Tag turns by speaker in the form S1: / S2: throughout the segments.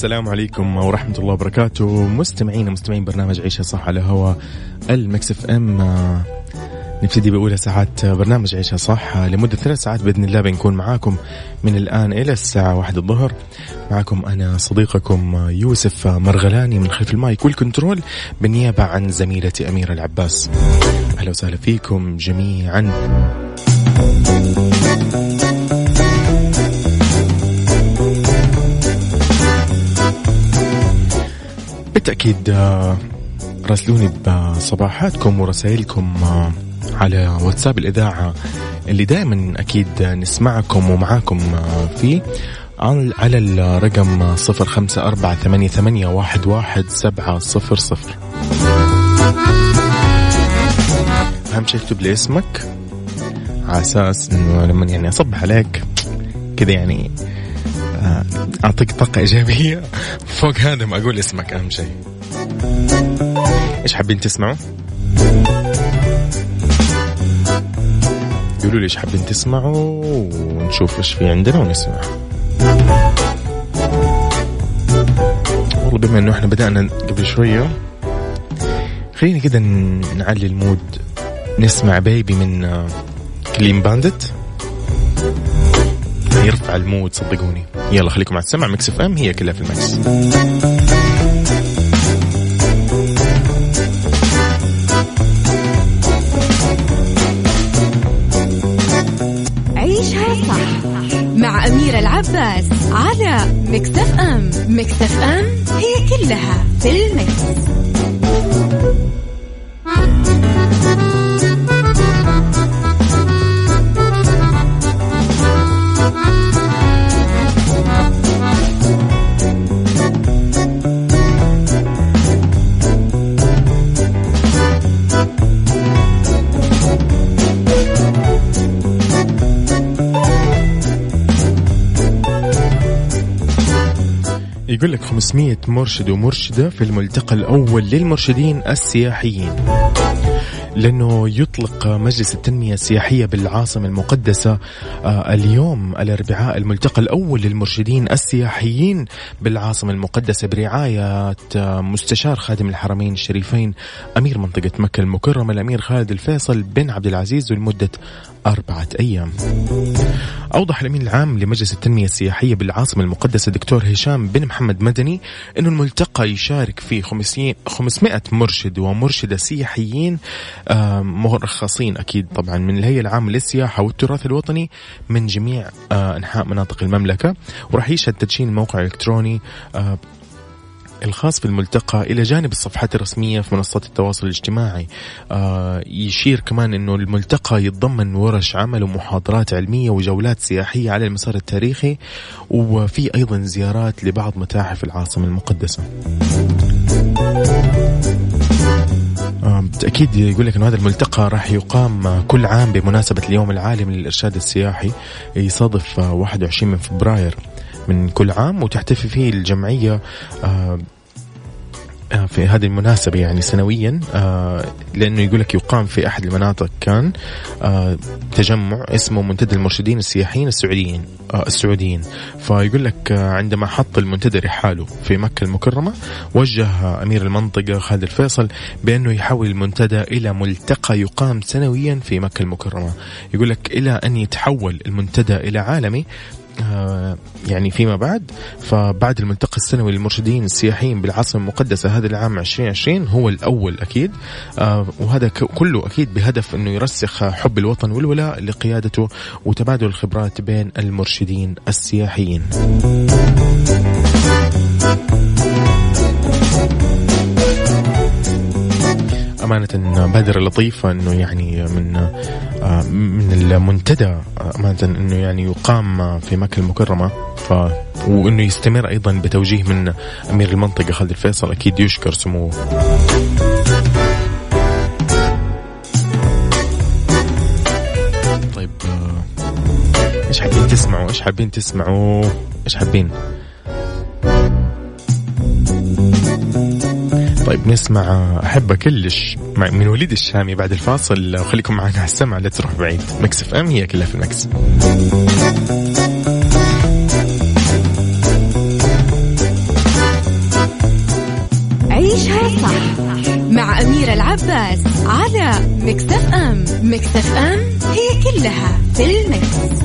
S1: السلام عليكم ورحمة الله وبركاته. مستمعين مستمعين برنامج عيشها صح على هوا ال Mix FM. نبتدي بأولى ساعات برنامج عيشها صح لمدة ثلاث ساعات بإذن الله بنكون معاكم من الآن إلى الساعة واحد الظهر. معكم أنا صديقكم يوسف مرغلاني من خلف ال mic وال control بالنيابة عن زميلتي أميرة العباس. أهلا وسهلا فيكم جميعا. بالتأكيد آه، راسلوني بصباحاتكم ورسائلكم آه، على واتساب الإذاعة اللي دائما أكيد نسمعكم ومعاكم آه، فيه على الرقم صفر خمسة أربعة ثمانية, ثمانية واحد, واحد سبعة صفر صفر. أهم شيء اكتب لي اسمك على أساس إنه لما يعني أصبح عليك كذا يعني آه، أعطيك طاقة إيجابية فوق هذا ما أقول اسمك أهم شيء. إيش حابين تسمعوا؟ قولوا لي إيش حابين تسمعوا ونشوف إيش في عندنا ونسمع. والله بما إنه إحنا بدأنا قبل شوية خلينا كده نعلي المود. نسمع بيبي من آه، Clean Bandit يرفع ال mood صدقوني. يلا خليكم على السمع Mix FM هي كلها في ال mix
S2: عيشها صح مع أميرة العباس على Mix FM. Mix FM هي كلها في ال mix.
S1: يقول لك 500 مرشد ومرشدة في الملتقى الأول للمرشدين السياحيين. لأنه يطلق مجلس التنمية السياحية بالعاصمة المقدسة آه، اليوم الأربعاء الملتقى الأول للمرشدين السياحيين بالعاصمة المقدسة برعاية آه، مستشار خادم الحرمين الشريفين أمير منطقة مكة المكرمة الأمير خالد الفيصل بن عبد العزيز لمدة أربعة أيام. أوضح الأمين العام لمجلس التنمية السياحية بالعاصمة المقدسة دكتور هشام بن محمد مدني أن الملتقى يشارك فيه 500 مرشد ومرشدة سياحيين آه، مرخصين أكيد طبعا من الهيئة العامة للسياحة والتراث الوطني من جميع آه، أنحاء مناطق المملكة. وراح يشهد تدشين الموقع الإلكتروني آه، الخاص في الملتقى إلى جانب الصفحات الرسمية في منصات التواصل الاجتماعي. آه يشير كمان أنه الملتقى يتضمن ورش عمل ومحاضرات علمية وجولات سياحية على المسار التاريخي وفي أيضا زيارات لبعض متاحف العاصمة المقدسة. آه بالتأكيد يقول لك أنه هذا الملتقى راح يقام كل عام بمناسبة اليوم العالمي للإرشاد السياحي يصادف 21 من فبراير. من كل عام وتحتفي فيه الجمعية آه، آه، في هذه المناسبة يعني سنويا آه، لأنه يقول لك يقام في أحد المناطق كان تجمع اسمه منتدى المرشدين السياحيين السعوديين السعوديين. فيقول لك عندما حط المنتدى رحاله في مكة المكرمة وجه أمير المنطقة خالد الفيصل بأنه يحول المنتدى إلى ملتقى يقام سنويا في مكة المكرمة. يقول لك إلى أن يتحول المنتدى إلى عالمي يعني فيما بعد. فبعد الملتقى السنوي للمرشدين السياحيين بالعاصمة المقدسة هذا العام 2020 هو الأول أكيد. آه، وهذا كله أكيد بهدف أنه يرسخ حب الوطن والولاء لقيادته وتبادل الخبرات بين المرشدين السياحيين. أمانة بادرة لطيفة أنه يعني من آه، من المنتدى أمانة أنه يعني يقام في مكة المكرمة ف وأنه يستمر أيضا بتوجيه من أمير المنطقة خالد الفيصل أكيد يشكر سموه. طيب آه، إيش حابين تسمعوا؟ إيش حابين تسمعوا؟ إيش حابين؟ طيب نسمع أحبة كلش من وليد الشامي بعد الفاصل. وخليكم معنا على السمع لا تروح بعيد. Mix FM هي كلها في ال mix.
S2: عيشها صح مع أميرة العباس على Mix FM. Mix FM هي كلها في ال mix.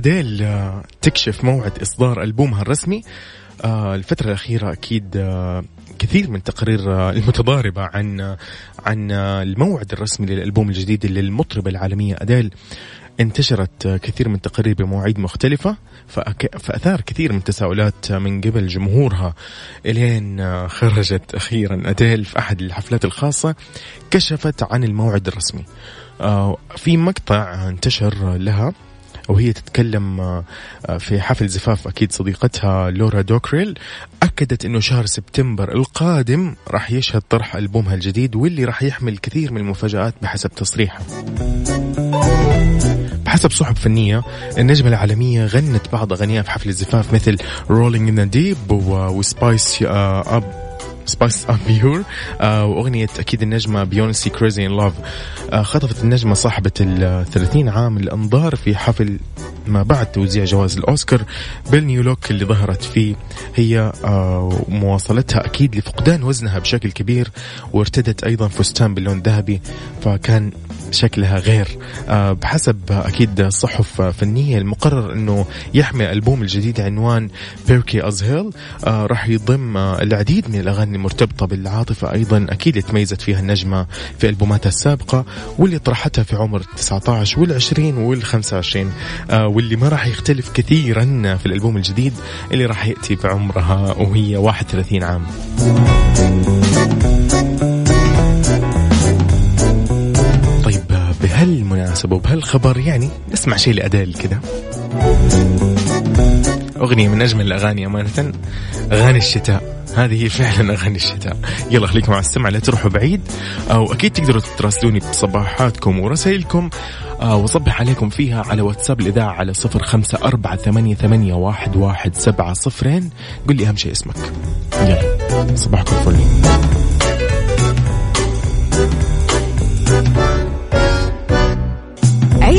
S1: أديل آه، تكشف موعد إصدار ألبومها الرسمي. آه، الفترة الأخيرة أكيد آه، كثير من التقارير المتضاربة عن عن الموعد الرسمي للألبوم الجديد للمطربة العالمية أديل انتشرت كثير من التقارير بمواعيد مختلفة فأثار كثير من التساؤلات من قبل جمهورها. إلين خرجت أخيرا أديل في أحد الحفلات الخاصة كشفت عن الموعد الرسمي. في مقطع انتشر لها. وهي تتكلم آه، في حفل زفاف أكيد صديقتها لورا دوكريل أكدت أنه شهر سبتمبر القادم راح يشهد طرح ألبومها الجديد واللي راح يحمل كثير من المفاجآت بحسب تصريحها بحسب صحف فنية النجمة العالمية غنت بعض أغانيها في حفل الزفاف مثل Rolling in the Deep و Spice Up Spice Up Your وأغنية أكيد النجمة بيونسي Crazy in Love خطفت النجمة صاحبة ال 30 عام الانظار في حفل ما بعد توزيع جوائز الأوسكار بال new look اللي ظهرت فيه. هي آه، مواصلتها أكيد لفقدان وزنها بشكل كبير وارتدت أيضا فستان باللون الذهبي فكان شكلها غير. آه، بحسب أكيد صحف فنية المقرر أنه يحمل ألبوم الجديد عنوان بيركي أزهيل آه، راح يضم العديد من الأغاني المرتبطة بالعاطفة أيضا أكيد اللي تميزت فيها النجمة في ألبوماتها السابقة واللي طرحتها في عمر 19 وال20 وال25 واللي ما راح يختلف كثيرا في الألبوم الجديد اللي راح يأتي بعمرها وهي 31 عام. بهالمناسبة وبهالخبر يعني نسمع شيء لأديل كذا أغنية من أجمل الأغاني أمانة أغاني الشتاء. هذه هي فعلا أغاني الشتاء. يلا خليكم على السمع لا تروحوا بعيد أو أكيد تقدروا تراسلوني بصباحاتكم ورسائلكم آه، وصبح عليكم فيها على واتساب الإذاعة على صفر خمسة أربعة ثمانية, ثمانية واحد, واحد سبعة صفرين. قل لي أهم شيء اسمك. يلا صباحكم فل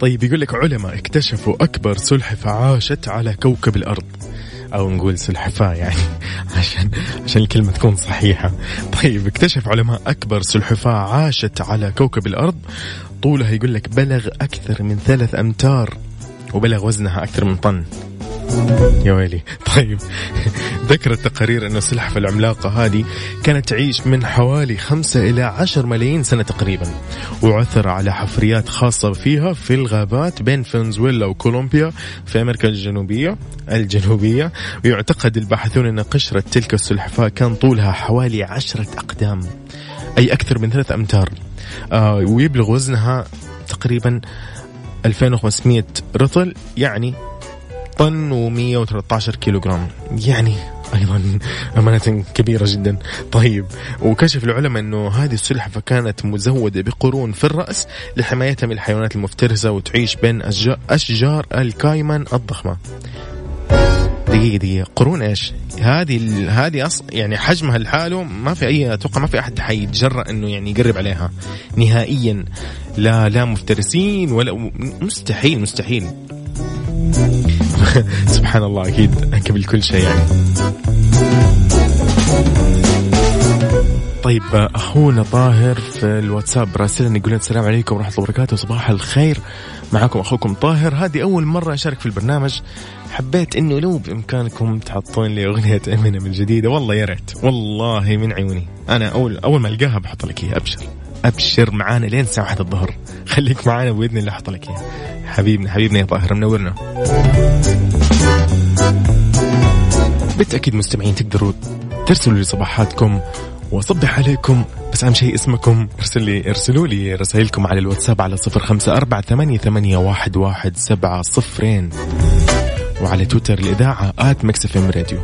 S1: طيب يقول لك علماء اكتشفوا أكبر سلحفة عاشت على كوكب الأرض. أو نقول سلحفاة يعني عشان عشان الكلمة تكون صحيحة. طيب اكتشف علماء أكبر سلحفاة عاشت على كوكب الأرض. طولها يقول لك بلغ أكثر من ثلاث أمتار وبلغ وزنها أكثر من طن. يا ويلي. طيب ذكرت تقارير أن السلحفة العملاقة هذه كانت تعيش من حوالي خمسة إلى عشر ملايين سنة تقريبا وعثر على حفريات خاصة فيها في الغابات بين فنزويلا وكولومبيا في أمريكا الجنوبية الجنوبية. ويعتقد الباحثون أن قشرة تلك السلحفاة كان طولها حوالي عشرة أقدام أي أكثر من ثلاث أمتار. آه ويبلغ وزنها تقريبا 2500 رطل يعني طن و113 كيلو جرام يعني أيضا أمانة كبيرة جدا. طيب وكشف العلماء إنه هذه السلحفه كانت مزودة بقرون في الرأس لحمايتها من الحيوانات المفترسة وتعيش بين أشجار الكايمان الضخمة. دقيقة دقيقة. قرون إيش؟ هذه هذه أص... يعني حجمها لحاله ما في أي أتوقع ما في أحد حيتجرأ إنه يعني يقرب عليها. نهائيا لا لا مفترسين ولا مستحيل مستحيل. سبحان الله أكيد قبل كل شيء يعني. طيب أخونا طاهر في الواتساب راسلنا يقول السلام عليكم ورحمة الله وبركاته صباح الخير معكم أخوكم طاهر. هذه أول مرة أشارك في البرنامج. حبيت إنه لو بإمكانكم تحطون لي أغنية أمينة من جديدة والله يا ريت. والله من عيوني. أنا أول أول ما ألقاها بحط لك إياها أبشر. أبشر معانا لين الساعة 1 الظهر. خليك معانا بإذن الله أحط لك إياها. حبيبنا حبيبنا يا طاهر منورنا. بالتأكيد مستمعين تقدروا ترسلوا لي صباحاتكم وأصبح عليكم بس أهم شيء اسمكم ارسل لي ارسلوا لي رسائلكم على الواتساب على صفر خمسة أربعة ثمانية, ثمانية واحد, واحد سبعة صفرين وعلى تويتر الإذاعة at Mix FM Radio.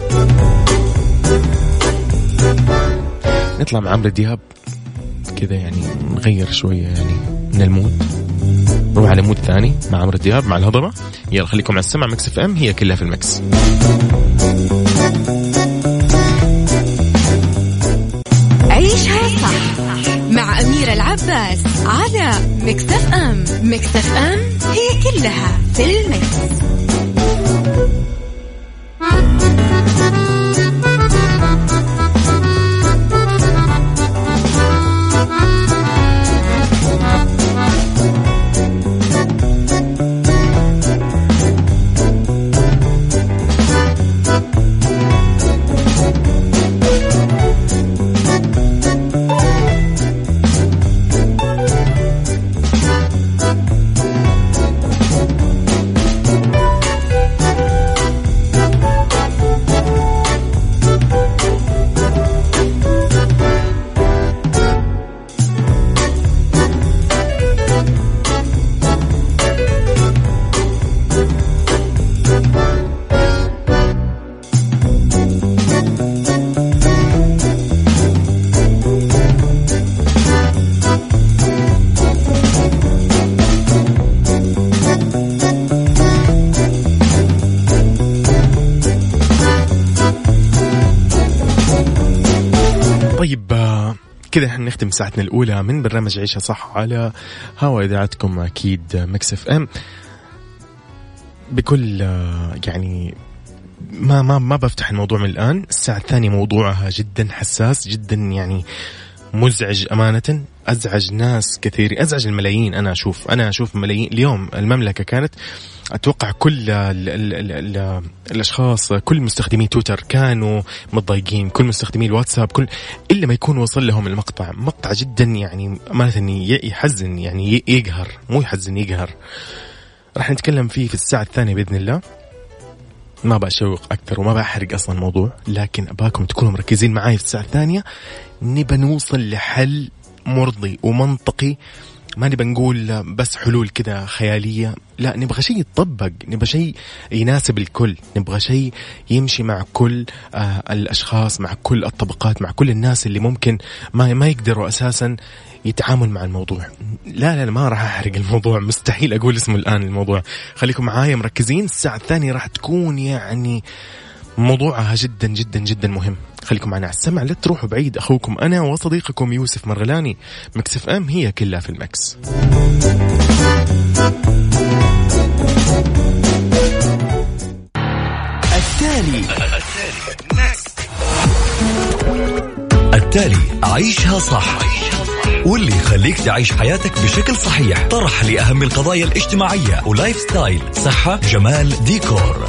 S1: نطلع مع عمرو دياب. كذا يعني نغير شوية يعني من ال mood. نروح على mood ثاني مع عمرو دياب مع الهضبة. يلا خليكم على السمع Mix FM هي كلها في ال mix
S2: عيشها صح مع أميرة العباس على Mix FM. Mix FM هي كلها في
S1: ال mix. نختم ساعتنا الأولى من برنامج عيشها صح على هوا إذاعتكم أكيد Mix FM. بكل يعني ما ما ما بفتح الموضوع من الآن. الساعة الثانية موضوعها جدا حساس جدا يعني مزعج أمانة. أزعج ناس كثير أزعج الملايين أنا أشوف. أنا أشوف ملايين اليوم المملكة كانت أتوقع كل ال ال ال ال الأشخاص كل مستخدمي تويتر كانوا متضايقين كل مستخدمي الواتساب كل إلا ما يكون وصل لهم المقطع. مقطع جدا يعني امانه يحزن يعني يقهر مو يحزن يقهر. راح نتكلم فيه في الساعة الثانية بإذن الله. ما بشوق أكثر وما بحرق أصلا الموضوع لكن اباكم تكونوا مركزين معي في الساعة الثانية. نبى نوصل لحل مرضي ومنطقي ما نبغى نقول بس حلول كذا خيالية لا نبغى شيء يتطبق نبغى شيء يناسب الكل نبغى شيء يمشي مع كل آه الأشخاص مع كل الطبقات مع كل الناس اللي ممكن ما ما يقدروا أساسا يتعامل مع الموضوع. لا لا ما راح أحرق الموضوع مستحيل أقول اسمه الآن الموضوع. خليكم معايا مركزين الساعة الثانية راح تكون يعني موضوعها جدا جدا جدا مهم. خليكم معنا على السمع لا تروحوا بعيد. أخوكم أنا وصديقكم يوسف مرغلاني. Mix FM هي كلها في ال mix التالي.
S3: التالي عيشها صح. واللي يخليك تعيش حياتك بشكل صحيح. طرح لأهم القضايا الاجتماعية و lifestyle. صحة جمال ديكور.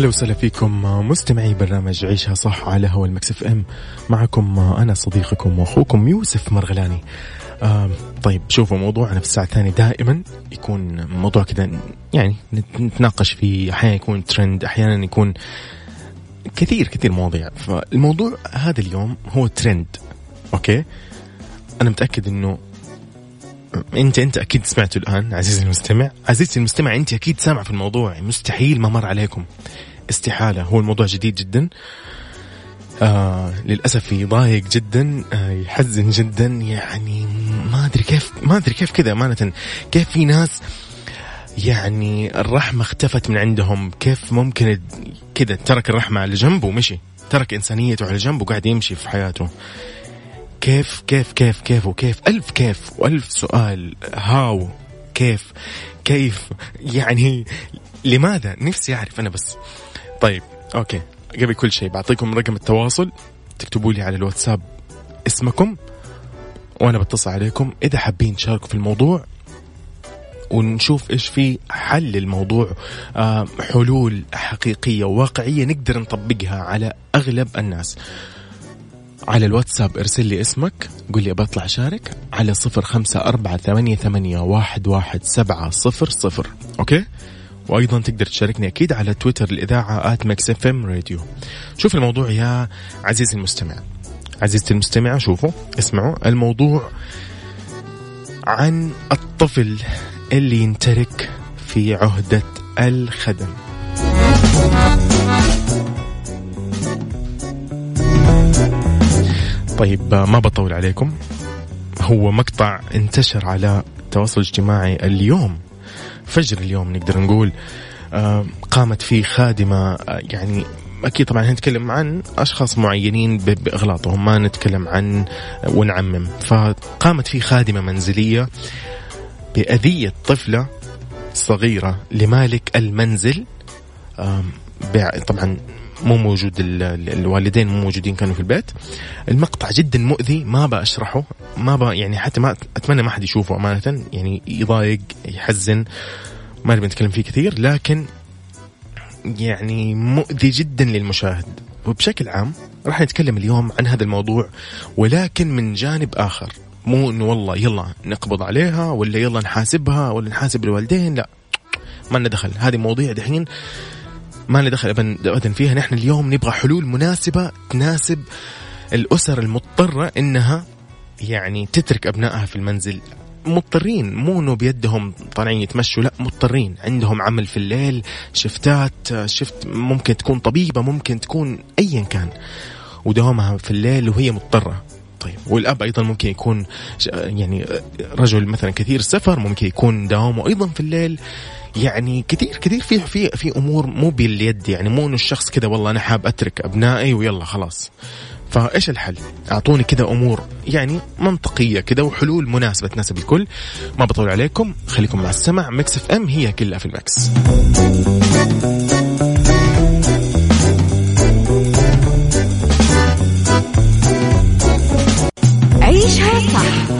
S1: هلا وسهلا فيكم مستمعي برنامج عيشها صح على هوا ال Mix FM. معكم أنا صديقكم واخوكم يوسف مرغلاني. آه طيب شوفوا موضوعنا في الساعة الثانية. دائما يكون موضوع كذا يعني نتناقش فيه أحيانا يكون ترند أحيانا يكون كثير كثير مواضيع. فالموضوع هذا اليوم هو trend okay؟ أنا متأكد أنه انت أنت أكيد سمعته الآن عزيزي المستمع. عزيزي المستمع أنت أكيد سامع في الموضوع. مستحيل ما مر عليكم. استحالة. هو الموضوع جديد جدا. آه للأسف يضايق جدا آه يحزن جدا. يعني ما أدري كيف ما أدري كيف كذا. امانه كيف في ناس يعني الرحمة اختفت من عندهم؟ كيف ممكن كذا ترك الرحمة على جنب ومشي؟ ترك إنسانيته على جنب وقاعد يمشي في حياته. كيف كيف كيف كيف وكيف؟ ألف كيف وألف سؤال. هاو كيف كيف؟ يعني لماذا؟ نفسي أعرف أنا بس. طيب. أوكي. قبل كل شيء بعطيكم رقم التواصل. تكتبوا لي على الواتساب اسمكم وأنا بتصل عليكم. إذا حابين تشاركوا في الموضوع ونشوف إيش في حل للموضوع آه حلول حقيقية وواقعية نقدر نطبقها على أغلب الناس. على الواتساب ارسل لي اسمك قول لي بطلع أشارك على صفر خمسة أربعة ثمانية, ثمانية واحد, واحد سبعة صفر صفر. okay؟ وأيضا تقدر تشاركني أكيد على تويتر FM Radio. شوف الموضوع يا عزيزي المستمع. عزيزتي المستمعة شوفوا اسمعوا الموضوع عن الطفل اللي ينترك في عهدة الخدم. طيب ما بطول عليكم. هو مقطع انتشر على التواصل الاجتماعي اليوم. فجر اليوم نقدر نقول قامت فيه خادمة يعني أكيد طبعا نتكلم عن أشخاص معينين بإغلاطهم ما نتكلم عن ونعمم. فقامت فيه خادمة منزلية بأذية طفلة صغيرة لمالك المنزل طبعا مو موجود الوالدين مو موجودين كانوا في البيت. المقطع جدا مؤذي ما بشرحه ما ب يعني حتى ما أتمنى ما حد يشوفه أمانة يعني يضايق يحزن ما نبي نتكلم فيه كثير لكن يعني مؤذي جدا للمشاهد. وبشكل عام راح نتكلم اليوم عن هذا الموضوع ولكن من جانب آخر. مو إنه والله يلا نقبض عليها ولا يلا نحاسبها ولا نحاسب الوالدين لا. ما لنا دخل. هذه مواضيع دحين ما لنا دخل ابدا فيها. نحن اليوم نبغى حلول مناسبة تناسب الأسر المضطرة إنها يعني تترك أبنائها في المنزل. مضطرين مو إنه بيدهم طالعين يتمشوا لا مضطرين. عندهم عمل في الليل شفتات شفت ممكن تكون طبيبة ممكن تكون ايا كان. ودوامها في الليل وهي مضطرة. طيب والأب أيضا ممكن يكون يعني رجل مثلا كثير سفر ممكن يكون دوامه أيضا في الليل. يعني كثير كثير في في في أمور مو باليد يعني مو إنه الشخص كذا والله أنا حاب أترك أبنائي ويلا خلاص. فإيش الحل؟ أعطوني كذا أمور يعني منطقية كذا وحلول مناسبة تناسب الكل. ما بطول عليكم خليكم مع السمع. Mix FM هي كلها في ال mix
S2: عيشها صح.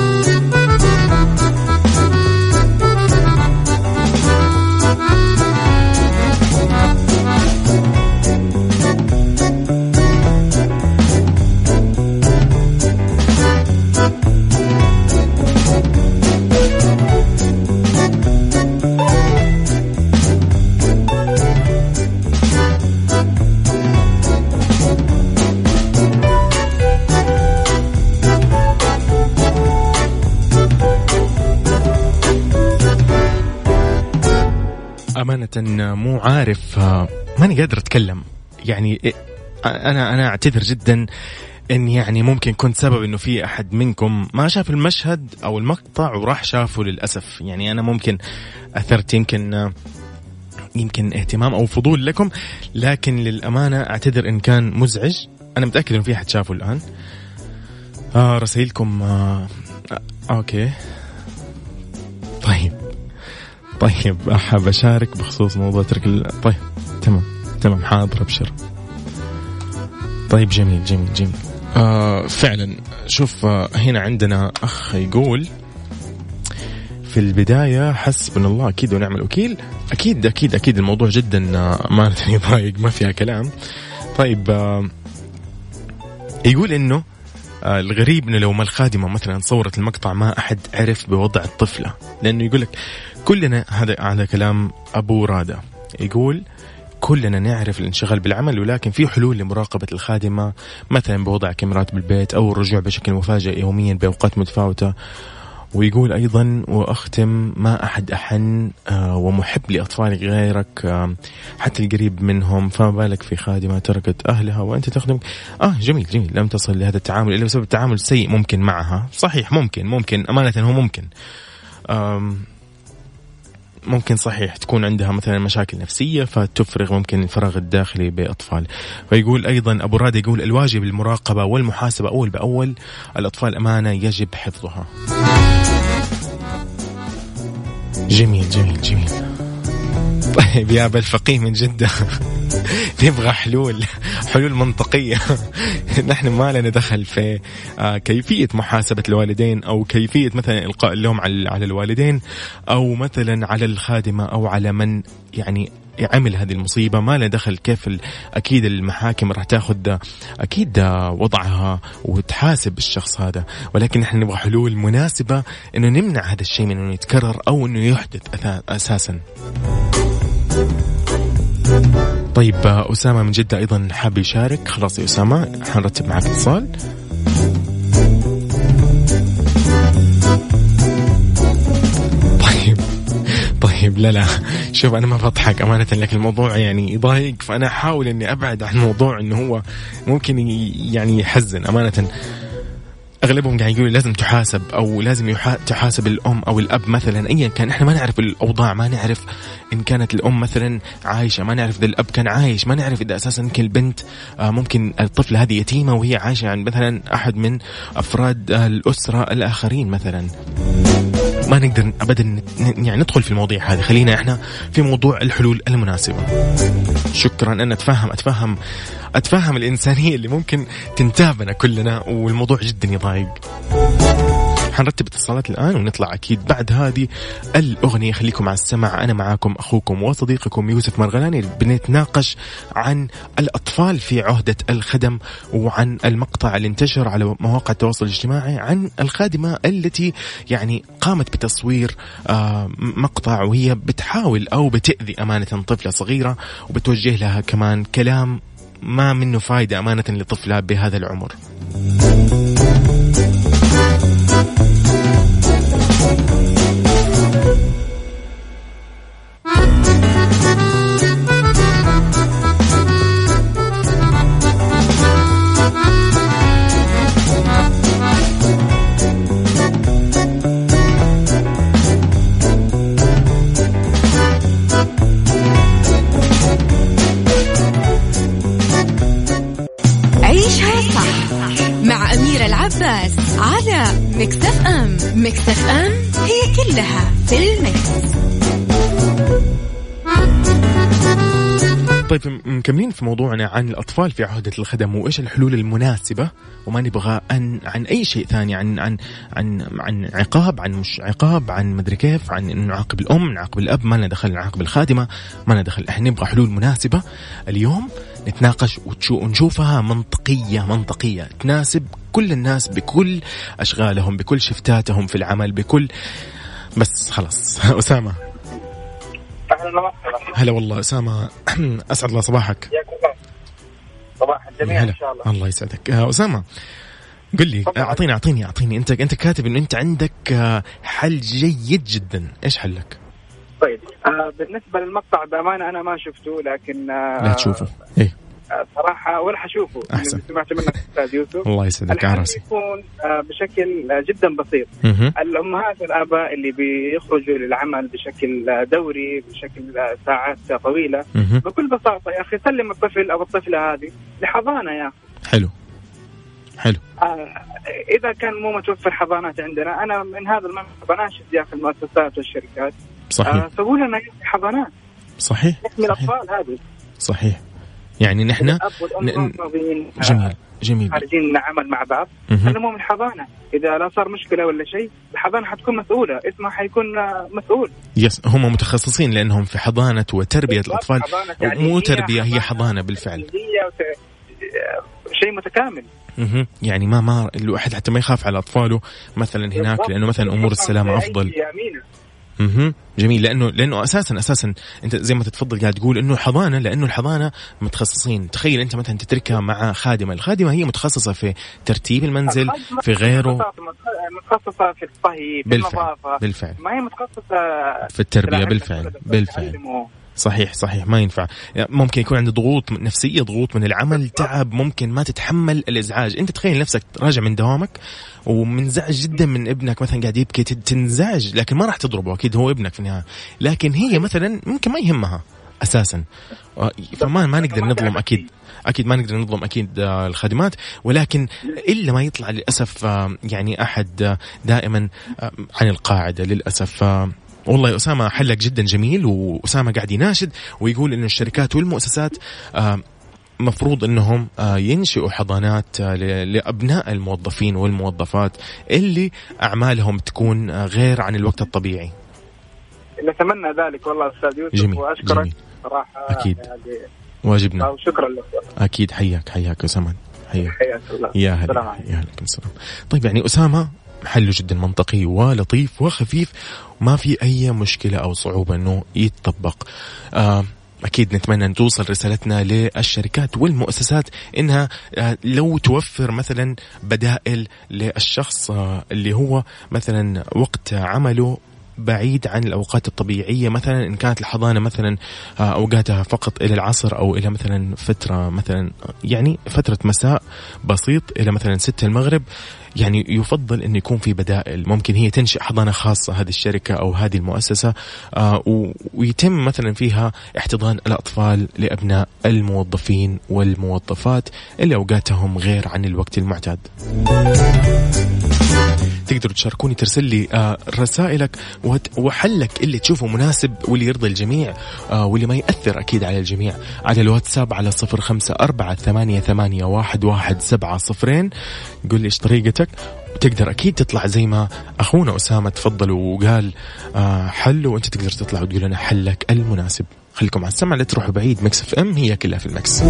S1: أمانة مو عارف ماني قادر أتكلم. يعني أنا أنا أعتذر جدا إن يعني ممكن كنت سبب إنه في أحد منكم ما شاف المشهد أو المقطع وراح شافه للأسف. يعني أنا ممكن أثرت يمكن يمكن اهتمام أو فضول لكم لكن للأمانة أعتذر إن كان مزعج. أنا متأكد إنه في أحد شافه الآن. آه رسائلكم آه أوكي. طيب طيب أحب أشارك بخصوص موضوع ترك ال... طيب تمام تمام حاضر أبشر. طيب جميل جميل جميل. آه فعلا شوف آه هنا عندنا أخ يقول في البداية حسبنا الله أكيد ونعم الوكيل. أكيد أكيد أكيد الموضوع جدا آه، أمانة يضايق ما فيها كلام. طيب آه يقول إنه آه الغريب إنه لو ما الخادمة مثلا صورت المقطع ما أحد عرف بوضع الطفلة. لأنه يقول لك كلنا هذا هذا كلام أبو رادة. يقول كلنا نعرف الانشغال بالعمل ولكن في حلول لمراقبة الخادمة مثلا بوضع كاميرات بالبيت أو الرجوع بشكل مفاجئ يوميا بأوقات متفاوتة. ويقول أيضا وأختم ما أحد أحن آه، ومحب لأطفالك غيرك آه، حتى القريب منهم فما بالك في خادمة تركت أهلها وأنت تخدم. آه جميل جميل. لم تصل لهذا التعامل إلا بسبب التعامل السيء ممكن معها. صحيح ممكن ممكن أمانة هو ممكن. ممكن صحيح تكون عندها مثلا مشاكل نفسية فتفرغ ممكن الفراغ الداخلي بأطفال. فيقول أيضا أبو راد يقول الواجب المراقبة والمحاسبة أول بأول الأطفال أمانة يجب حفظها. جميل جميل جميل. طيب يا بالفقيه من جدة. نبغى حلول. حلول منطقية. نحن ما لنا دخل في آه، كيفية محاسبة الوالدين أو كيفية مثلا إلقاء اللوم على الوالدين أو مثلا على الخادمة أو على من يعني عمل هذه المصيبة. ما له دخل كيف أكيد المحاكم راح تاخذ أكيد وضعها وتحاسب الشخص هذا. ولكن نحن نبغى حلول مناسبة إنه نمنع هذا الشيء من إنه يتكرر أو إنه يحدث أساسا. طيب أسامة من جدة أيضا حاب يشارك. خلاص يا أسامة حنرتب معك اتصال. طيب طيب لا لا. شوف أنا ما بضحك أمانة لكن الموضوع يعني يضايق فأنا أحاول إني أبعد عن موضوع إنه هو ممكن يعني يحزن أمانة. أغلبهم قاعد يقولوا لازم تحاسب أو لازم تحاسب الأم أو الأب مثلا ايا كان. إحنا ما نعرف الأوضاع ما نعرف إن كانت الأم مثلا عايشة ما نعرف إذا الأب كان عايش ما نعرف إذا أساسا يمكن البنت آه، ممكن الطفله هذه يتيمة وهي عايشة عند مثلا أحد من أفراد الأسرة الآخرين مثلا. ما نقدر ابدا يعني ندخل في المواضيع هذه. خلينا إحنا في موضوع الحلول المناسبة. شكرا. أنا أتفهم أتفهم أتفهم الإنسانية اللي ممكن تنتابنا كلنا والموضوع جدا يضايق. حنرتب اتصالات الآن ونطلع أكيد بعد هذه الأغنية. خليكم على السمع أنا معاكم أخوكم وصديقكم يوسف مرغلاني بنتناقش عن الأطفال في عهدة الخدم وعن المقطع اللي انتشر على مواقع التواصل الاجتماعي عن الخادمة التي يعني قامت بتصوير آه، مقطع وهي بتحاول أو بتأذي أمانة طفلة صغيرة وبتوجه لها كمان كلام ما منه فايدة أمانة لطفلة بهذا العمر. طيب مكملين في موضوعنا عن الأطفال في عهدة الخدم وإيش الحلول المناسبة؟ وما نبغى عن عن أي شيء ثاني عن عن عن عن عقاب عن مش عقاب عن مدري كيف عن نعاقب الأم نعاقب الأب ما لنا دخل نعاقب الخادمة ما لنا دخل. إحنا نبغى حلول مناسبة. اليوم نتناقش ونشوفها منطقية منطقية. تناسب كل الناس بكل أشغالهم بكل شفتاتهم في العمل بكل بس خلاص. أسامة. هلا والله أسامة. أسعد الله صباحك.
S4: صباح الجميع إن شاء الله.
S1: الله يسعدك. آه، أسامة قل لي أعطيني أعطيني أعطيني. أنت أنت كاتب إنه أنت عندك آه، حل جيد جدا. إيش حلك؟
S4: طيب آه بالنسبة للمقطع بأمانة أنا ما شفته لكن آه
S1: لا تشوفه. إيه.
S4: صراحة ولا حشوفه
S1: أحسن.
S4: سمعت منك أستاذ يوسف.
S1: الله يسعدك. على راسي
S4: يكون آه، بشكل جدا بسيط. الامهات والاباء اللي بيخرجوا للعمل بشكل دوري بشكل ساعات طويلة. بكل بساطة يا أخي سلم الطفل أو الطفلة هذه لحضانة يا أخي.
S1: حلو. حلو.
S4: آه إذا كان مو متوفر حضانات عندنا أنا من هذا المنطق بناشد يا أخي المؤسسات والشركات.
S1: صحيح. آه
S4: سووا لنا حضانات.
S1: صحيح.
S4: نحمي الأطفال هذه.
S1: صحيح. يعني نحن ن... جميل جميل.
S4: خارجين نعمل مع بعض. علموهم الحضانه إذا لا صار مشكلة ولا شيء الحضانة حتكون مسؤولة. اسمها حيكون مسؤول.
S1: يس هم متخصصين لأنهم في حضانة وتربية الأطفال. مو تربية هي حضانة بالفعل.
S4: شيء متكامل.
S1: أها يعني ما ما الواحد حتى ما يخاف على أطفاله مثلا هناك لأنه مثلا أمور السلامة أفضل. أها جميل. لأنه لأنه أساسا أساسا أنت زي ما تتفضل قاعد تقول إنه حضانة لأنه الحضانة متخصصين. تخيل أنت مثلا تتركها مع خادمة. الخادمة هي متخصصة في ترتيب المنزل في غيره.
S4: متخصصة في الطهي في
S1: بالفعل. النظافه
S4: بالفعل. ما هي متخصصة
S1: في التربية. بالفعل. بالفعل. صحيح صحيح ما ينفع. ممكن يكون عنده ضغوط نفسية ضغوط من العمل تعب ممكن ما تتحمل الإزعاج. أنت تخيل نفسك راجع من دوامك ومنزعج جدا من ابنك مثلا قاعد يبكي تنزعج لكن ما راح تضربه أكيد هو ابنك في النهاية. لكن هي مثلا ممكن ما يهمها أساسا. فما ما نقدر نظلم أكيد أكيد ما نقدر نظلم أكيد آه، الخادمات ولكن إلا ما يطلع للأسف آه، يعني أحد آه، دائما عن القاعدة للأسف والله يا أسامة حلك جدا جميل وأسامة قاعد يناشد ويقول إن الشركات والمؤسسات آه، مفروض انهم آه، ينشئوا حضانات آه، لابناء الموظفين والموظفات اللي اعمالهم تكون غير عن الوقت الطبيعي.
S4: نتمنى ذلك والله أستاذ يوسف جميل. واشكرك جميل. صراحة
S1: أكيد يعني واجبنا
S4: وشكرا لك
S1: أكيد حياك حياك اسامه
S4: حياك حياك الله
S1: يا هلا يا هلا السلام طيب يعني اسامه حله جدا منطقي ولطيف وخفيف وما في أي مشكلة أو صعوبة أنه يتطبق. آه أكيد نتمنى أن توصل رسالتنا للشركات والمؤسسات إنها آه، لو توفر مثلا بدائل للشخص آه، اللي هو مثلا وقت عمله بعيد عن الأوقات الطبيعية مثلا إن كانت الحضانة مثلا آه، أوقاتها فقط إلى العصر أو إلى مثلا فترة مثلا يعني فترة مساء بسيط إلى مثلا ستة المغرب. يعني يفضل أن يكون في بدائل. ممكن هي تنشئ حضانة خاصة هذه الشركة أو هذه المؤسسة آه، ويتم مثلا فيها احتضان الأطفال لأبناء الموظفين والموظفات اللي أوقاتهم غير عن الوقت المعتاد. تقدروا تشاركوني ترسل لي آه رسائلك وحلك اللي تشوفه مناسب واللي يرضي الجميع آه واللي ما يأثر أكيد على الجميع. على الواتساب على صفر خمسة أربعة ثمانية, ثمانية واحد, واحد سبعة صفرين. قول لي إيش طريقتك. وتقدر أكيد تطلع زي ما أخونا أسامة تفضل وقال آه حل وأنت تقدر تطلع وتقول أنا حلك المناسب. خليكم على السمع لا تروحوا بعيد. Mix FM هي كلها في
S2: ال mix.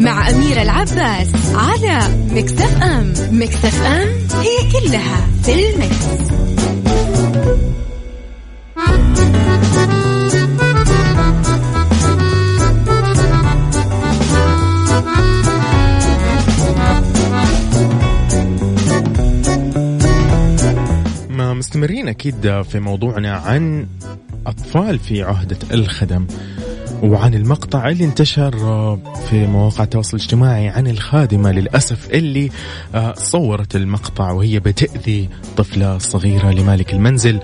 S2: مع أميرة العباس على مكتف أم. مكتف أم هي كلها في المكس.
S1: مستمرين أكيد في موضوعنا عن أطفال في عهدة الخدم. وعن المقطع اللي انتشر في مواقع التواصل الاجتماعي عن الخادمة للأسف اللي آه، صورت المقطع وهي بتأذي طفلة صغيرة لمالك المنزل.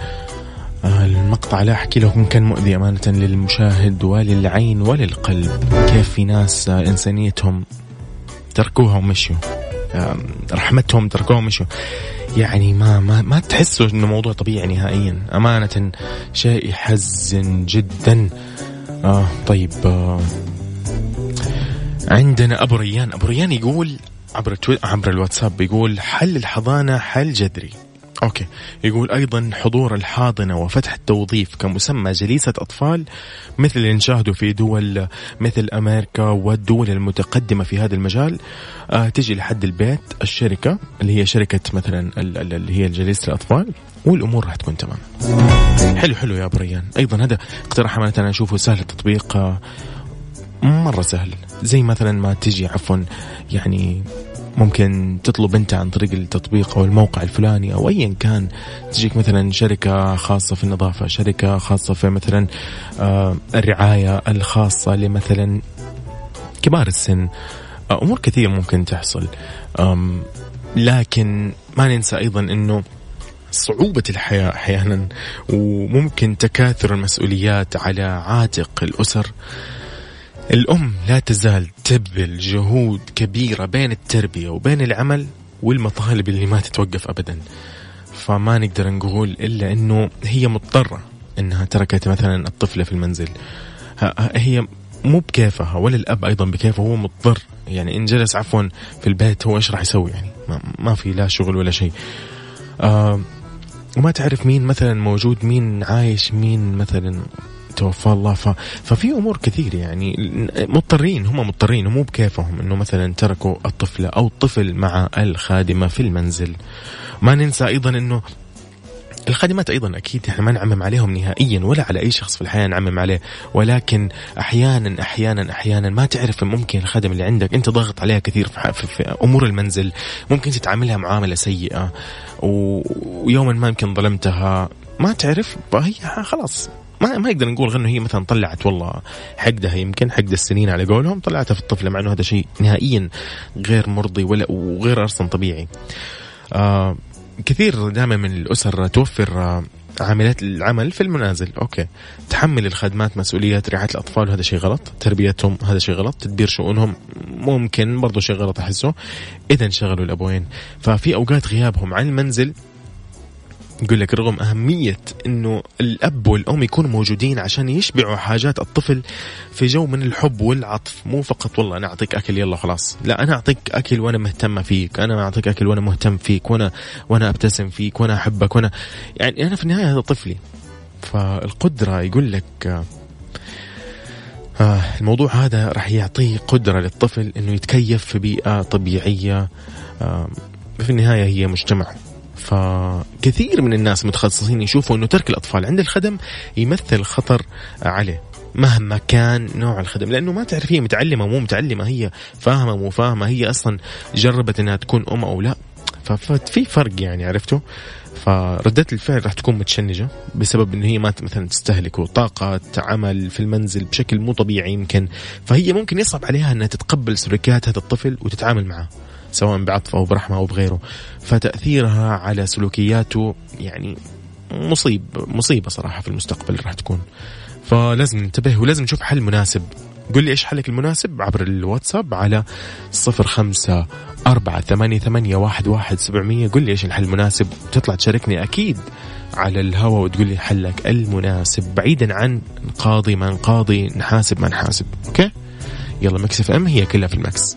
S1: آه، المقطع لا أحكي لكم كان مؤذي أمانة للمشاهد وللعين وللقلب. كيف في ناس آه، إنسانيتهم تركوها ومشوا؟ رحمتهم تركوها ومشوا. يعني ما ما ما تحسوا إنه موضوع طبيعي نهائيا. أمانة شيء يحزن جدا. آه طيب آه عندنا أبو ريان. أبو ريان يقول عبر عبر الواتساب بيقول حل الحضانة حل جذري. أوكي. يقول أيضا حضور الحاضنة وفتح التوظيف كمسمى جليسة أطفال مثل اللي نشاهده في دول مثل أمريكا والدول المتقدمة في هذا المجال. آه تجي لحد البيت الشركة اللي هي شركة مثلا اللي هي جليسة الأطفال والأمور راح تكون تمام. حلو حلو يا أبو ريان، أيضا هذا اقتراح أنا اشوفه سهل التطبيق آه، مرة سهل. زي مثلا ما تجي عفوا يعني ممكن تطلب انت عن طريق التطبيق أو الموقع الفلاني أو ايا كان. تجيك مثلا شركة خاصة في النظافة، شركة خاصة في مثلا آه، الرعاية الخاصة لمثلا كبار السن. آه، أمور كثير ممكن تحصل. لكن ما ننسى أيضا إنه صعوبة الحياة أحيانا وممكن تكاثر المسؤوليات على عاتق الأسر. الأم لا تزال تبذل جهود كبيرة بين التربية وبين العمل والمطالب اللي ما تتوقف أبدا. فما نقدر نقول إلا أنه هي مضطرة أنها تركت مثلا الطفلة في المنزل. هي مو بكيفها ولا الأب أيضا بكيفه هو مضطر. يعني إن جلس عفوا في البيت هو إيش راح يسوي؟ يعني ما, في لا شغل ولا شيء. آه وما تعرف مين مثلا موجود مين عايش مين مثلا توفى الله. ف... ففي أمور كثير يعني مضطرين هم مضطرين ومو بكيفهم إنه مثلا تركوا الطفله أو الطفل مع الخادمة في المنزل. ما ننسى أيضا إنه الخادمات أيضا أكيد إحنا ما نعمم عليهم نهائيا ولا على أي شخص في الحياة نعمم عليه. ولكن أحيانا أحيانا أحيانا ما تعرف ممكن الخادم اللي عندك أنت ضاغط عليها كثير في, في, في أمور المنزل ممكن تتعاملها معاملة سيئة ويوما ما يمكن ظلمتها. ما تعرف فهي خلاص ما ما نقدر نقول انه هي مثلا طلعت والله حقدها يمكن حقد السنين على قولهم طلعتها في الطفله مع انه هذا شيء نهائيا غير مرضي ولا وغير أصلا طبيعي. آه كثير دائما من الأسر توفر آه عاملات العمل في المنازل. أوكي. تحمل الخدمات مسؤوليه رعاية الأطفال هذا شيء غلط. تربيتهم هذا شيء غلط. تدبير شؤونهم ممكن برضو شيء غلط أحسه. اذا انشغلوا الأبوين. ففي أوقات غيابهم عن المنزل يقول لك رغم أهمية أنه الأب والأم يكونوا موجودين عشان يشبعوا حاجات الطفل في جو من الحب والعطف. مو فقط والله أنا أعطيك أكل يلا خلاص. لا أنا أعطيك أكل وأنا مهتمة فيك. أنا أعطيك أكل وأنا مهتم فيك وأنا وأنا أبتسم فيك وأنا أحبك وأنا يعني أنا في النهاية هذا طفلي. فالقدرة يقول لك آه الموضوع هذا راح يعطيه قدرة للطفل أنه يتكيف في بيئة طبيعية آه في النهاية هي مجتمع. فكثير من الناس متخصصين يشوفوا إنه ترك الأطفال عند الخدم يمثل خطر عليه مهما كان نوع الخدم لأنه ما تعرف هي متعلمة مو متعلمة هي فاهمة مو فاهمة هي أصلا جربت إنها تكون أم أو لا. ففي فرق يعني عرفتوا؟ فردة الفعل راح تكون متشنجة بسبب إنه هي ما مثلا تستهلك طاقة عمل في المنزل بشكل مو طبيعي يمكن. فهي ممكن يصعب عليها إنها تتقبل سلوكيات هذا الطفل وتتعامل معه. سواء بعطف أو برحمة أو بغيره فتأثيرها على سلوكياته يعني مصيب مصيبة صراحة في المستقبل راح تكون. فلازم ننتبه ولازم نشوف حل مناسب. قل لي إيش حلك المناسب عبر الواتساب على صفر خمسة أربعة ثمانية, ثمانية واحد, واحد سبعمية. قل لي إيش الحل المناسب تطلع تشاركني أكيد على الهواء وتقول لي حلك المناسب. بعيدا عن نقاضي ما نقاضي نحاسب ما نحاسب. أوكي؟ يلا Mix FM هي كلها في ال mix.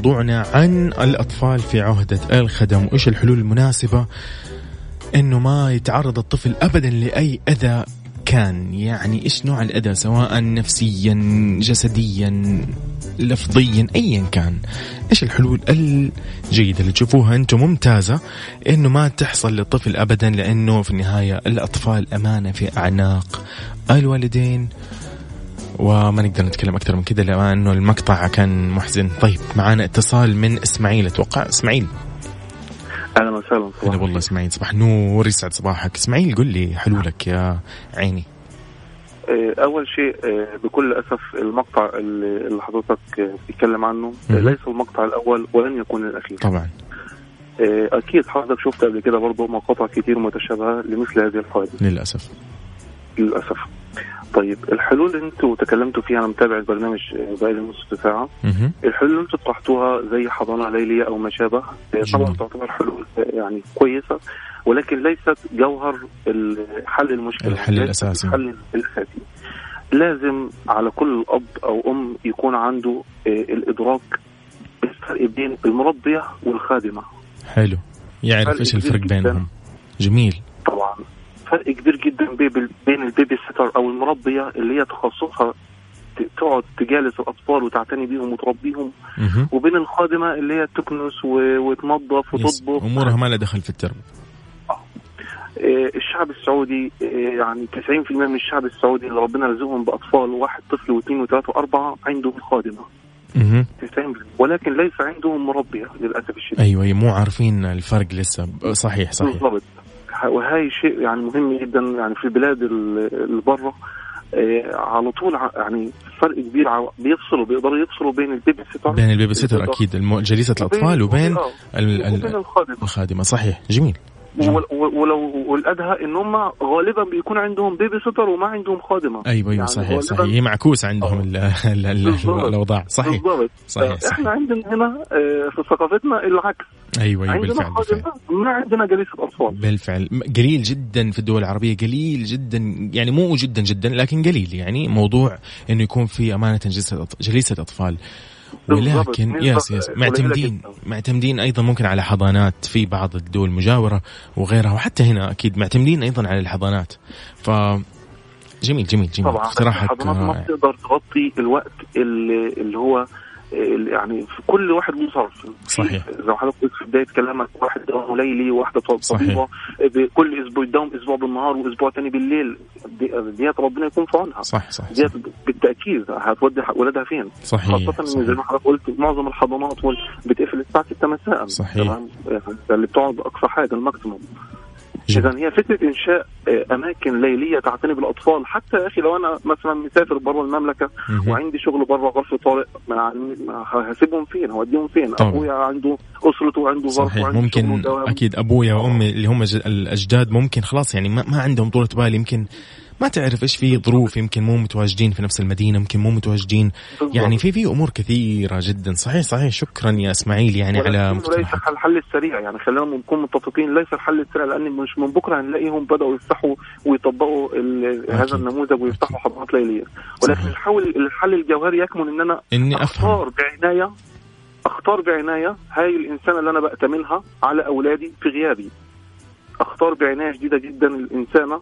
S1: موضوعنا عن الأطفال في عهدة الخدم. وإيش الحلول المناسبة؟ أنه ما يتعرض الطفل أبدا لأي أذى كان. يعني إيش نوع الأذى؟ سواء نفسيا جسديا لفظيا أيا كان. إيش الحلول الجيدة اللي تشوفوها أنتم ممتازة أنه ما تحصل للطفل أبدا؟ لأنه في النهاية الأطفال أمانة في أعناق الوالدين. وما نقدر نتكلم أكثر من كذا لأنه المقطع كان محزن. طيب معانا اتصال من إسماعيل أتوقع؟ إسماعيل.
S5: أهلا وسهلا
S1: هلا والله إسماعيل. صباح نور يسعد صباحك. إسماعيل قل لي حلولك يا عيني.
S5: آه، أول شيء آه، بكل أسف المقطع اللي حضرتك بتتكلم عنه ليس المقطع الأول ولن يكون الأخير.
S1: طبعا.
S5: آه، أكيد حضرتك شفت قبل كده برضه مقاطع كتير متشابهة لمثل هذه الحوادث
S1: للأسف.
S5: للأسف. طيب الحلول اللي أنتوا تكلمتوا فيها أنا متابع البرنامج بقالي نص ساعة. الحلول اللي أنتوا طرحتوها زي حضانة ليلية أو ما شابه طبعا تعتبر حلول يعني كويسة ولكن ليست جوهر حل المشكلة
S1: الحل الأساسي.
S5: الحل الاساسي لازم على كل اب أو أم يكون عنده الإدراك الفرق بين المربية والخادمة.
S1: حلو. يعرف إيش الفرق بينهم. جميل.
S5: فرق كبير جدا بين ال babysitter أو المربية اللي هي تخصصها تقعد تجالس الأطفال وتعتني بيهم وتربيهم وبين الخادمة اللي هي تكنس وتنظف وتطبخ.
S1: أمورها ما لها دخل في التربيه
S5: آه، الشعب السعودي آه، يعني 90% من الشعب السعودي اللي ربنا رزقهم بأطفال واحد طفل واثنين وثلاثة وأربعة عندهم خادمة. 90% ولكن ليس عندهم مربية للأسف الشديد.
S1: أيوه مو عارفين الفرق لسه. صحيح صحيح.
S5: بالضبط. وهي شيء يعني مهم جدا يعني في البلاد اللي بره آه على طول يعني فرق كبير بيفصلوا بيقدروا يفصلوا بين ال babysitter
S1: بين ال babysitter أكيد. جليسة الأطفال وبين, وبين, وبين الخادمه الخادمة. صحيح. جميل.
S5: ولو والأدهى إن هم غالبا بيكون عندهم babysitter وما عندهم خادمة.
S1: أيوه أيوه يعني صحيح صحيح. هي معكوسة عندهم الأوضاع. صحيح
S5: بالضبط. صحيح, صحيح. إحنا عندنا هنا آه، في ثقافتنا العكس.
S1: أيوه أيوه
S5: عندنا
S1: بالفعل, بالفعل.
S5: ما عندنا جليسه اطفال
S1: بالفعل. قليل جدا في الدول العربية قليل جدا يعني مو جدا جدا لكن قليل. يعني موضوع إنه يكون في أمانة جلسة جليسة أطفال. ولكن يس يس معتمدين معتمدين أيضا ممكن على حضانات في بعض الدول المجاورة وغيرها وحتى هنا أكيد معتمدين أيضا على الحضانات. ف جميل جميل جميل.
S5: طبعا اقتراحك الحضانات ما بتقدر تغطي الوقت اللي, اللي هو يعني في كل واحد له ظرف
S1: صحيح.
S5: زي ما حضرتك في بداية كلامك واحد دوام ليلي وواحده طبيبه كل أسبوع يداوم أسبوع بالنهار وأسبوع ثاني بالليل. ديت ربنا يكون في عونها.
S1: صح صح
S5: ديت بالتأكيد هتودي ولدها فين؟
S1: صحيح
S5: خاصة زي ما حضرتك قلت معظم الحضانات بتقفل الساعة 6 مساء.
S1: صحيح.
S5: تمام؟ اللي بتقعد اقصى حاجة الماكسيموم. اذا هي فكرة إنشاء آه، أماكن ليلية تعتني بالأطفال. حتى يا أخي لو أنا مثلا مسافر بره المملكة وعندي شغل بره غرف طارئ هسيبهم فين؟ هوديهم فين؟ طبعا. أبويا عنده أسرته وعنده ظرف وعنده
S1: ممكن أكيد أبويا وأمي اللي هم الأجداد ممكن خلاص يعني ما عندهم طولة بال يمكن ما تعرف إيش في ظروف يمكن مو متواجدين في نفس المدينة يمكن مو متواجدين. يعني في في أمور كثيرة جدا. صحيح صحيح. شكرا يا إسماعيل يعني على
S5: ليس الحل السريع. يعني خلينا نكون متفقين ليس الحل السريع لأن مش من بكرة هنلاقيهم بدأوا يفتحوا ويطبقوا هذا النموذج ويفتحوا حضانات ليلية. ولكن الحل الحل الجوهري يكمن إن أنا
S1: إني
S5: أختار بعناية أختار بعناية هاي الانسانه اللي أنا بأتمنها على أولادي في غيابي. أختار بعناية شديده جدا الانسانه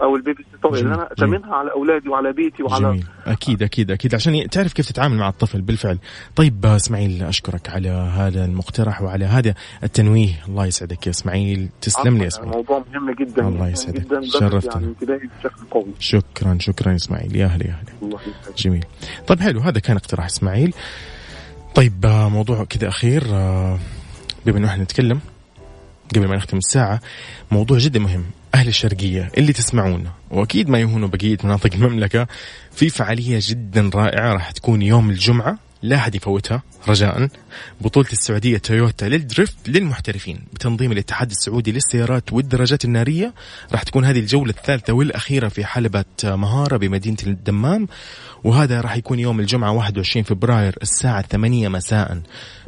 S5: أو البيبي سيتر اللي أنا أتمنها على أولادي وعلى بيتي وعلى
S1: جميل. أكيد أكيد أكيد. عشان تعرف كيف تتعامل مع الطفل بالفعل. طيب إسماعيل أشكرك على هذا المقترح وعلى هذا التنويه. الله يسعدك يا إسماعيل. تسلم لي يا إسماعيل.
S5: موضوع مهم جدا
S1: الله يسعدك. شرفتنا يعني بشكل قوي. شكرا شكرا يا إسماعيل. يا أهلا يا أهلا. جميل. طيب حلو. هذا كان اقتراح إسماعيل. طيب موضوع كذا أخير. بما انه إحنا نتكلم قبل ما نختم الساعة موضوع جدا مهم. أهل الشرقية اللي تسمعونا. وأكيد ما يهونوا بقية مناطق المملكة. في فعالية جدا رائعة راح تكون يوم الجمعة. لا أحد يفوتها رجاء. بطولة السعودية تويوتا لل drift للمحترفين. بتنظيم الاتحاد السعودي للسيارات والدراجات النارية. راح تكون هذه الجولة الثالثة والأخيرة في حلبة مهارة بمدينة الدمام. وهذا راح يكون يوم الجمعة 21 فبراير الساعة 8 مساء.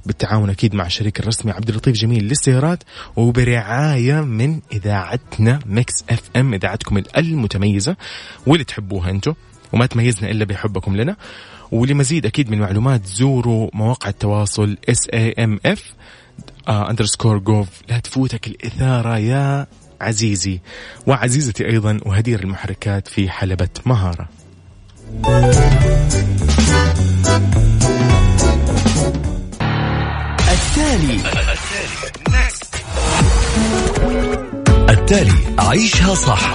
S1: بالتعاون أكيد مع الشريك الرسمي عبد اللطيف جميل للسيارات. وبرعاية من إذاعتنا Mix FM إذاعتكم المتميزة. واللي تحبوها أنتم وما تميزنا إلا بحبكم لنا. ولمزيد أكيد من معلومات زوروا مواقع التواصل SAMF اندرسكور جوف لا تفوتك الإثارة يا عزيزي. وعزيزتي أيضا وهدير المحركات في حلبة مهارة.
S3: التالي. التالي. عيشها صح.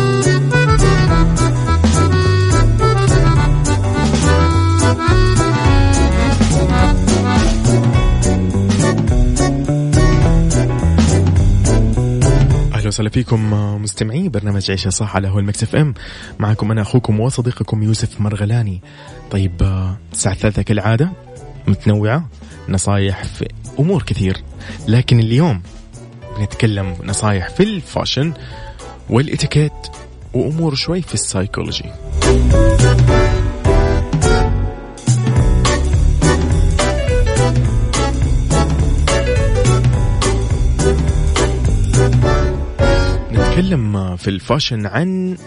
S1: وسهلا فيكم مستمعي برنامج عيشها صح على هوا ال Mix FM. معكم أنا أخوكم وصديقكم يوسف مرغلاني. طيب الساعة الثالثة كالعادة متنوعة نصايح في أمور كثير. لكن اليوم بنتكلم نصايح في ال fashion والإتيكيت وأمور شوي في السايكولوجي. نتكلم في ال fashion عن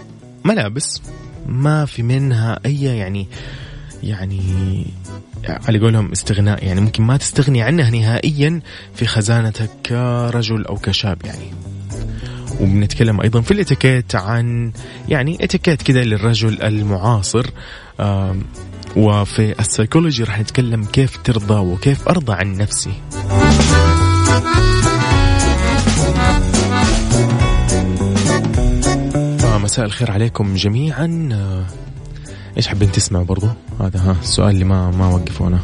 S1: ملابس ما في منها أي يعني يعني على قولهم استغناء. يعني ممكن ما تستغني عنها نهائيا في خزانتك كرجل أو كشاب يعني. وبنتكلم أيضا في الإتيكيت عن يعني إتيكيت كذا للرجل المعاصر. وفي السيكولوجي راح نتكلم كيف ترضى وكيف أرضى عن نفسي مساء الخير عليكم جميعا. آه، إيش حابين تسمعوا برضو؟ هذا ها السؤال اللي ما ما وقفونا.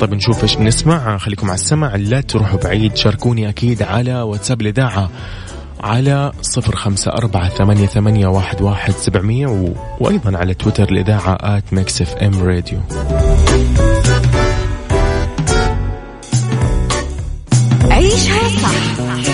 S1: طيب نشوف إيش بنسمع. خليكم على السمع. لا تروحوا بعيد شاركوني أكيد على واتساب الإذاعة على صفر خمسة أربعة ثمانية, ثمانية واحد, واحد سبعمية و... وأيضا على تويتر الإذاعة at Mix FM Radio.
S2: عيشها صح.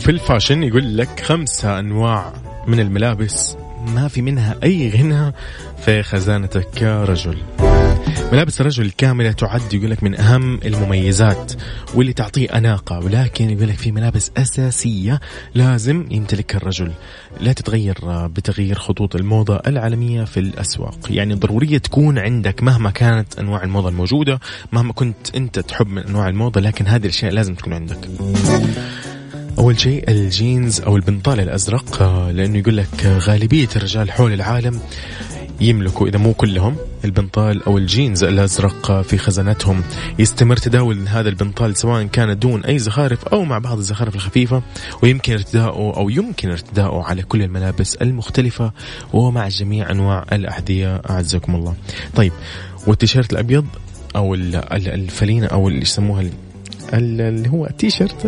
S1: في الفاشن يقول لك خمسة أنواع من الملابس ما في منها أي غنى في خزانتك كرجل ملابس الرجل الكاملة تعد يقول لك من أهم المميزات واللي تعطيه أناقة ولكن يقول لك في ملابس أساسية لازم يمتلكها الرجل. لا تتغير بتغيير خطوط الموضة العالمية في الأسواق. يعني ضرورية تكون عندك مهما كانت أنواع الموضة الموجودة مهما كنت أنت تحب من أنواع الموضة لكن هذه الأشياء لازم تكون عندك. أول شيء الجينز أو البنطال الأزرق آه، لأنه يقول لك غالبية الرجال حول العالم يملكوا إذا مو كلهم البنطال أو الجينز الأزرق في خزانتهم. يستمر تداول هذا البنطال سواء كان دون أي زخارف أو مع بعض الزخارف الخفيفة ويمكن ارتداؤه أو يمكن ارتداؤه على كل الملابس المختلفة ومع جميع أنواع الأحذية. أعزكم الله. طيب والتيشيرت الأبيض أو الفلينة أو اللي يسموها اللي هو التيشيرت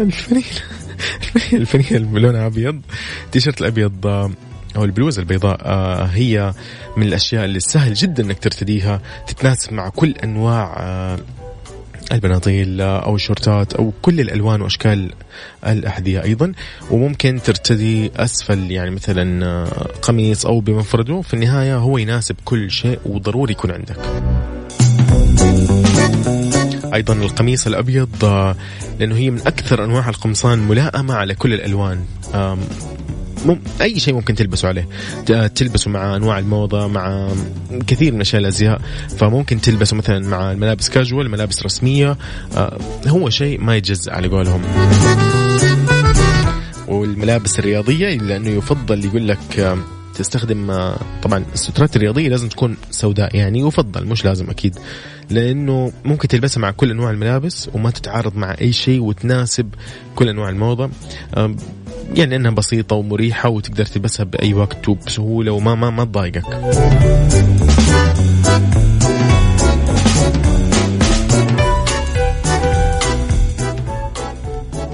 S1: الفنيل الفنيل بلونها ابيض التيشيرت الأبيض آه، أو البلوزة البيضاء آه، هي من الأشياء اللي سهل جدا إنك ترتديها تتناسب مع كل أنواع آه، البناطيل أو الشورتات أو كل الألوان وأشكال الأحذية أيضا. وممكن ترتدي أسفل يعني مثلا قميص أو بمفرده في النهاية هو يناسب كل شيء وضروري يكون عندك. أيضا القميص الأبيض لأنه هي من أكثر أنواع القمصان ملائمة على كل الألوان. مم أي شيء ممكن تلبسه عليه. تلبسه مع أنواع الموضة مع كثير من أشياء الأزياء. فممكن تلبسه مثلا مع الملابس كاجوال ملابس رسمية. آه، هو شيء ما يتجزأ على قولهم. والملابس الرياضية لأنه يفضل يقول لك آه، تستخدم آه، طبعا السترات الرياضية لازم تكون سوداء يعني يفضل مش لازم أكيد لأنه ممكن تلبسها مع كل أنواع الملابس وما تتعارض مع أي شيء وتناسب كل أنواع الموضة. يعني إنها بسيطة ومريحة وتقدر تلبسها بأي وقت وبسهولة وما ما ما تضايقك.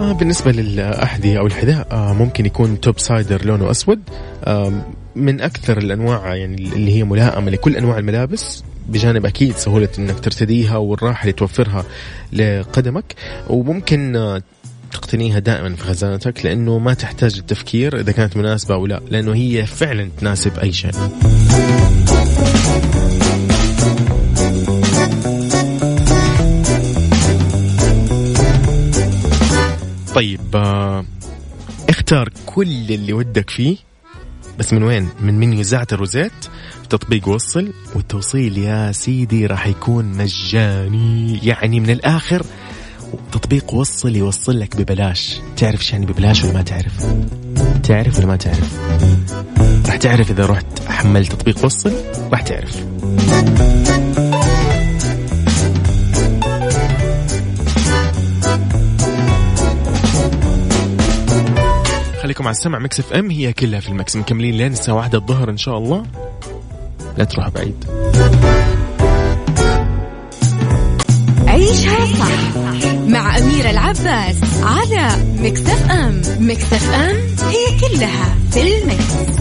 S1: آه بالنسبة للأحذية أو الحذاء آه ممكن يكون توب سايدر لونه أسود. من أكثر الأنواع يعني اللي هي ملائمة لكل أنواع الملابس بجانب أكيد سهولة أنك ترتديها والراحة اللي توفرها لقدمك وممكن آه تقتنيها دائما في خزانتك لأنه ما تحتاج التفكير إذا كانت مناسبة أو لا لأنه هي فعلا تناسب أي شيء. طيب آه، اختار كل اللي ودك فيه بس من وين؟ من منيو زعتر روزيت في تطبيق وصل والتوصيل يا سيدي راح يكون مجاني. يعني من الآخر تطبيق وصل يوصل لك ببلاش. تعرف إيش يعني ببلاش ولا ما تعرف؟ تعرف ولا ما تعرف؟ راح تعرف إذا رحت حملت تطبيق وصل؟ راح تعرف. خليكم على السمع Mix FM هي كلها في ال mix مكملين لين الساعة واحدة الظهر إن شاء الله. لا تروح بعيد.
S2: عيشها صح مع أميرة العباس على مكتف أم. مكتف أم هي كلها في المكس.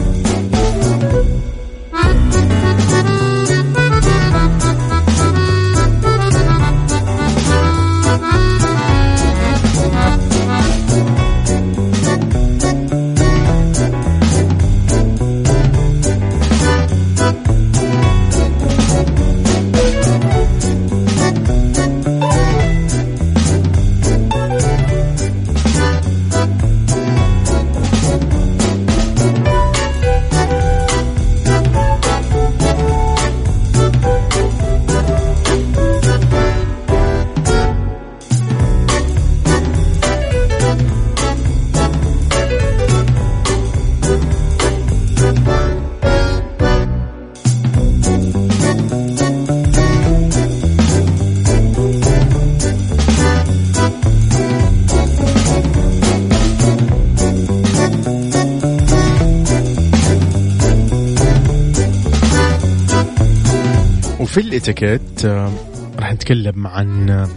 S1: في الاتيكيت آه، راح نتكلم عن آه،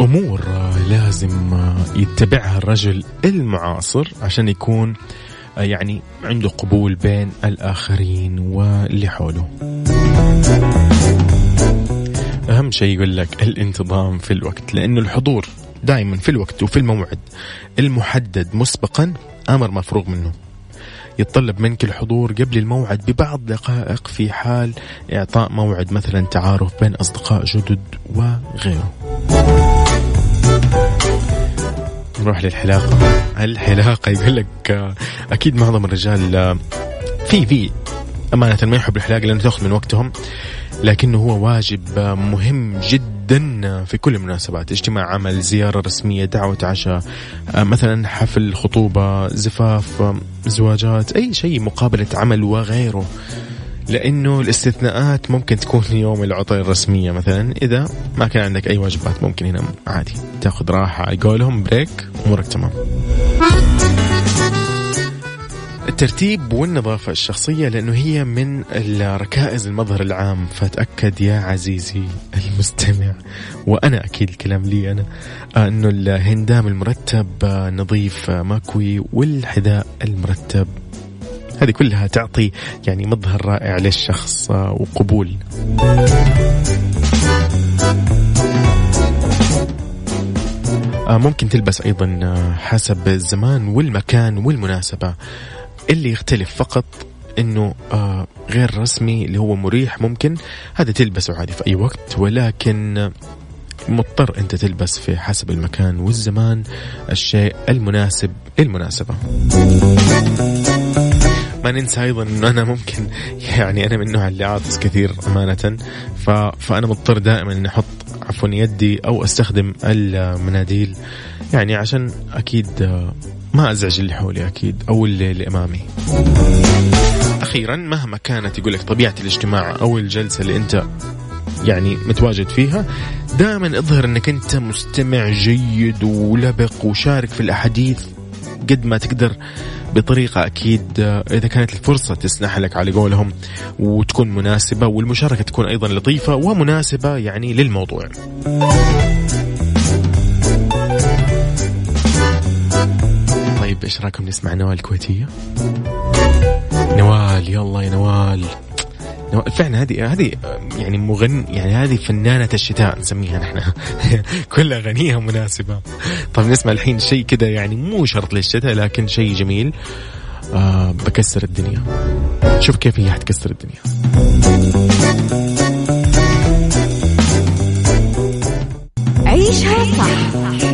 S1: أمور آه، لازم يتبعها الرجل المعاصر عشان يكون يعني عنده قبول بين الآخرين واللي حوله. أهم شيء يقول لك الانتظام في الوقت لأنه الحضور دائما في الوقت وفي الموعد المحدد مسبقا آمر مفروغ منه. يتطلب منك الحضور قبل الموعد ببعض دقائق في حال إعطاء موعد مثلا تعارف بين أصدقاء جدد وغيره. نروح للحلاقة. الحلاقة يقول لك أكيد معظم الرجال في في أمانة ما يحب الحلاقة لأنه تأخذ من وقتهم لكنه هو واجب مهم جدا. في كل المناسبات. اجتماع عمل زيارة رسمية دعوة عشاء مثلا حفل خطوبة زفاف زواجات أي شيء مقابلة عمل وغيره. لأنه الاستثناءات ممكن تكون يوم العطل الرسمية مثلا. إذا ما كان عندك أي واجبات ممكن هنا عادي. تاخذ راحة على قولهم بريك أمورك تمام. الترتيب والنظافة الشخصية لأنه هي من ركائز المظهر العام. فتأكد يا عزيزي المستمع وأنا أكيد الكلام لي أنا أنه الهندام المرتب نظيف مكوي والحذاء المرتب هذه كلها تعطي يعني مظهر رائع للشخص وقبول. ممكن تلبس أيضا حسب الزمان والمكان والمناسبة. اللي يختلف فقط إنه آه غير رسمي اللي هو مريح ممكن هذا تلبسه عادي في أي وقت ولكن مضطر أنت تلبس في حسب المكان والزمان الشيء المناسب للمناسبة. ما ننسى أيضا إنه أنا ممكن يعني أنا من النوع اللي عاطس كثير أمانة ف... فأنا مضطر دائما إني أحط عفوا يدي أو أستخدم المناديل يعني عشان أكيد ما أزعج اللي حولي أكيد أو اللي, اللي امامي أخيرا مهما كانت يقول لك طبيعة الاجتماع أو الجلسة اللي أنت يعني متواجد فيها دائما اظهر إنك أنت مستمع جيد ولبق وشارك في الأحاديث قد ما تقدر بطريقة أكيد إذا كانت الفرصة تسنح لك على قولهم وتكون مناسبة والمشاركة تكون أيضا لطيفة ومناسبة يعني للموضوع. طيب إيش رأيكم نسمع نوال الكويتية. نوال يلا يا نوال. فعلا هذه هذه يعني مغن يعني هذه فنانة الشتاء نسميها نحن. كل أغانيها مناسبة. طيب نسمع الحين شيء كذا يعني مو شرط للشتاء لكن شيء جميل. آه بكسر الدنيا. شوف كيف هي حتكسر الدنيا.
S2: عيشها صح.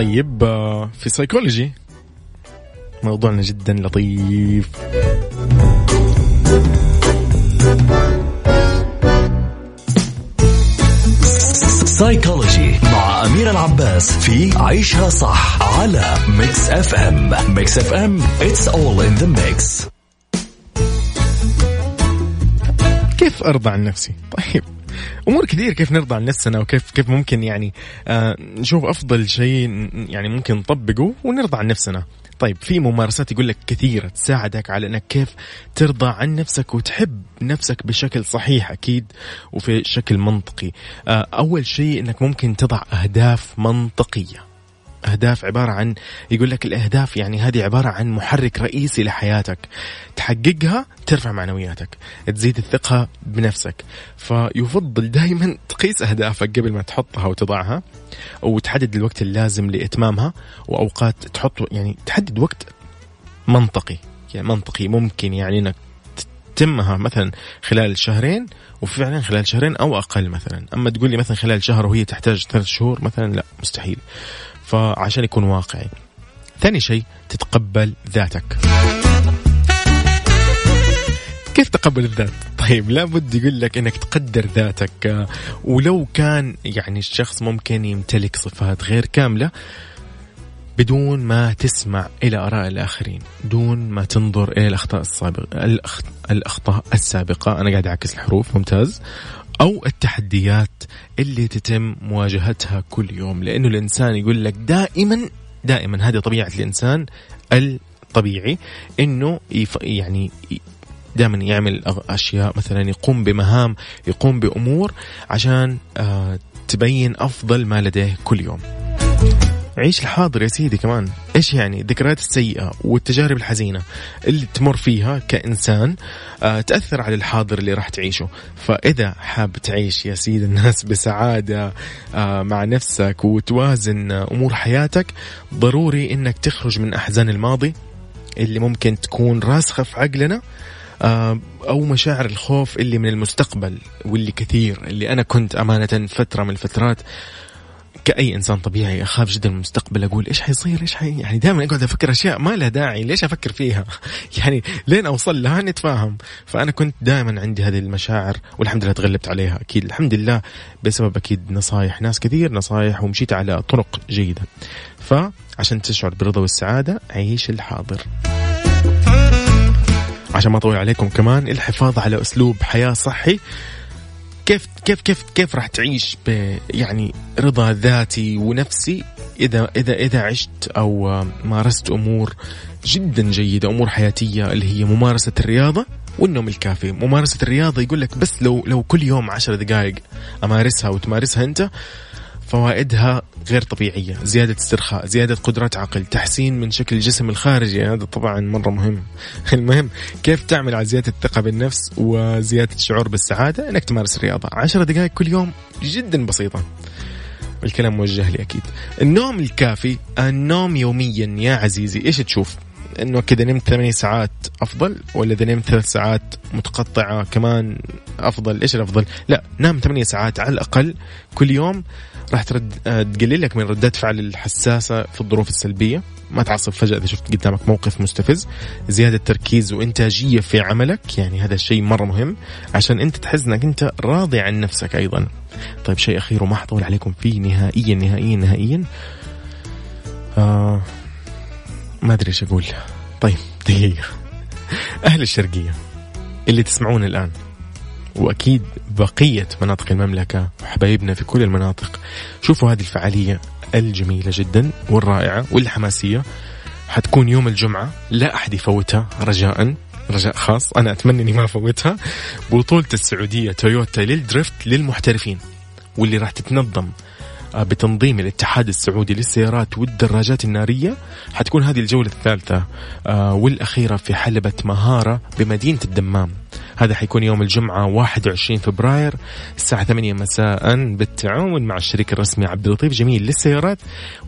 S1: طيب آه، في سيكولوجي موضوعنا جدا لطيف.
S3: سايكولوجي مع أمير العباس في عيشها صح على Mix FM Mix FM it's all in the mix.
S1: كيف أرضى عن نفسي؟ طيب. أمور كثير كيف نرضى عن نفسنا وكيف كيف ممكن يعني آه نشوف أفضل شيء يعني ممكن نطبقه ونرضى عن نفسنا طيب في ممارسات يقول لك كثيرة تساعدك على إنك كيف ترضى عن نفسك وتحب نفسك بشكل صحيح أكيد وفي شكل منطقي. آه أول شيء إنك ممكن تضع أهداف منطقية. أهداف عبارة عن يقول لك الأهداف يعني هذه عبارة عن محرك رئيسي لحياتك. تحققها ترفع معنوياتك. تزيد الثقة بنفسك. فيفضل دائما تقيس أهدافك قبل ما تحطها وتضعها وتحدد الوقت اللازم لإتمامها وأوقات تحط يعني تحدد وقت منطقي. يعني منطقي ممكن يعني إنك تتمها مثلا خلال شهرين وفعلا خلال شهرين أو أقل مثلا. أما تقول لي مثلا خلال شهر وهي تحتاج ثلاث شهور مثلا لا مستحيل. فعشان يكون واقعي. ثاني شيء تتقبل ذاتك. كيف تقبل الذات؟ طيب لابد يقول لك إنك تقدر ذاتك. ولو كان يعني الشخص ممكن يمتلك صفات غير كاملة بدون ما تسمع إلى آراء الآخرين، دون ما تنظر إلى الأخطاء السابقه الأخطاء السابقة، أنا قاعد أعكس الحروف ممتاز، أو التحديات اللي تتم مواجهتها كل يوم لأنه الإنسان يقول لك دائما دائما هذه طبيعة الإنسان الطبيعي إنه يعني دائما يعمل أشياء مثلا يقوم بمهام يقوم بأمور عشان آه تبين أفضل ما لديه كل يوم. عيش الحاضر يا سيدي كمان. إيش يعني؟ الذكريات السيئة والتجارب الحزينة اللي تمر فيها كإنسان آه تأثر على الحاضر اللي راح تعيشه. فإذا حاب تعيش يا سيدي الناس بسعادة آه مع نفسك وتوازن أمور حياتك ضروري إنك تخرج من أحزان الماضي اللي ممكن تكون راسخة في عقلنا آه، أو مشاعر الخوف اللي من المستقبل واللي كثير اللي أنا كنت أمانة فترة من الفترات كأي إنسان طبيعي أخاف جدا من المستقبل أقول إيش حيصير إيش حي؟ يعني دائما أقعد أفكر أشياء ما لها داعي ليش أفكر فيها؟ يعني لين أوصل لها نتفاهم. فأنا كنت دائما عندي هذه المشاعر والحمد لله تغلبت عليها أكيد. الحمد لله بسبب أكيد نصايح ناس كثير نصايح ومشيت على طرق جيدة. فعشان تشعر بالرضا والسعادة عيش الحاضر. عشان ما أطول عليكم كمان الحفاظ على أسلوب حياة صحي. كيف كيف كيف كيف راح تعيش ب يعني رضا ذاتي ونفسي اذا اذا إذا عشت أو مارست أمور جدا جيدة أمور حياتية اللي هي ممارسة الرياضة والنوم الكافي. ممارسة الرياضة يقول لك بس لو لو كل يوم عشر دقائق أمارسها وتمارسها أنت فوائدها غير طبيعية زيادة استرخاء زيادة قدرات عقل تحسين من شكل الجسم الخارجي هذا طبعا مرة مهم. المهم كيف تعمل على زيادة الثقة بالنفس وزيادة الشعور بالسعادة؟ إنك تمارس الرياضة. عشر دقائق كل يوم جدا بسيطة. الكلام موجه لي أكيد. النوم الكافي النوم يوميا يا عزيزي إيش تشوف؟ إنه كذا نمت ثمانية ساعات أفضل ولا إذا نمت ثلاث ساعات متقطعة كمان أفضل؟ إيش الأفضل؟ لا نام ثمانية ساعات على الأقل كل يوم راح ترد آه، تقلل لك من ردات فعل الحساسة في الظروف السلبية. ما تعصب فجأة إذا شفت قدامك موقف مستفز. زيادة تركيز وإنتاجية في عملك يعني هذا الشيء مرة مهم عشان أنت تحس إنك أنت راضي عن نفسك أيضا. طيب شيء أخير وما حطول عليكم فيه نهائيا نهائيا نهائيا. آه ما أدري إيش أقول. طيب دقيقة. أهل الشرقية اللي تسمعون الآن. وأكيد بقية مناطق المملكة وحبايبنا في كل المناطق شوفوا هذه الفعالية الجميلة جدا والرائعة والحماسية. حتكون يوم الجمعة لا أحد يفوتها رجاء رجاء خاص. أنا أتمنى إني ما أفوتها. بطولة السعودية تويوتا للدريفت للمحترفين واللي راح تتنظم آه، بتنظيم الاتحاد السعودي للسيارات والدراجات النارية. حتكون هذه الجولة الثالثة آه، والأخيرة في حلبة مهارة بمدينة الدمام. هذا حيكون يوم الجمعة 21 فبراير الساعة 8 مساء. بالتعاون مع الشريك الرسمي عبد اللطيف جميل للسيارات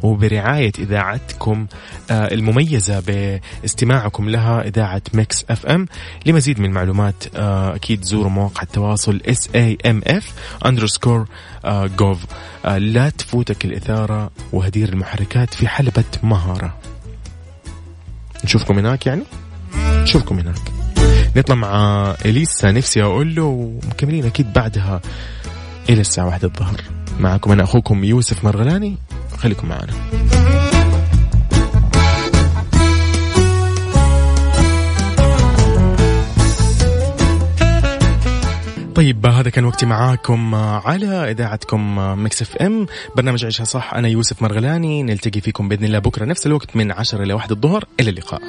S1: وبرعاية إذاعتكم آه، المميزة باستماعكم لها إذاعة Mix FM. لمزيد من المعلومات أكيد زوروا مواقع التواصل SAMF أندرسكور جوف. لا تفوتك الإثارة وهدير المحركات في حلبة مهارة. نشوفكم هناك يعني؟ نشوفكم هناك. نطلع مع إليسا نفسي أقول له ومكملين أكيد بعدها إلى الساعة واحدة الظهر. معكم أنا أخوكم يوسف مرغلاني خليكم معنا. طيب هذا كان وقتي معاكم على إذاعتكم مكس إف إم. برنامج عيشها صح أنا يوسف مرغلاني نلتقي فيكم بإذن الله بكرة نفس الوقت من 10 إلى 1 الظهر. إلى اللقاء.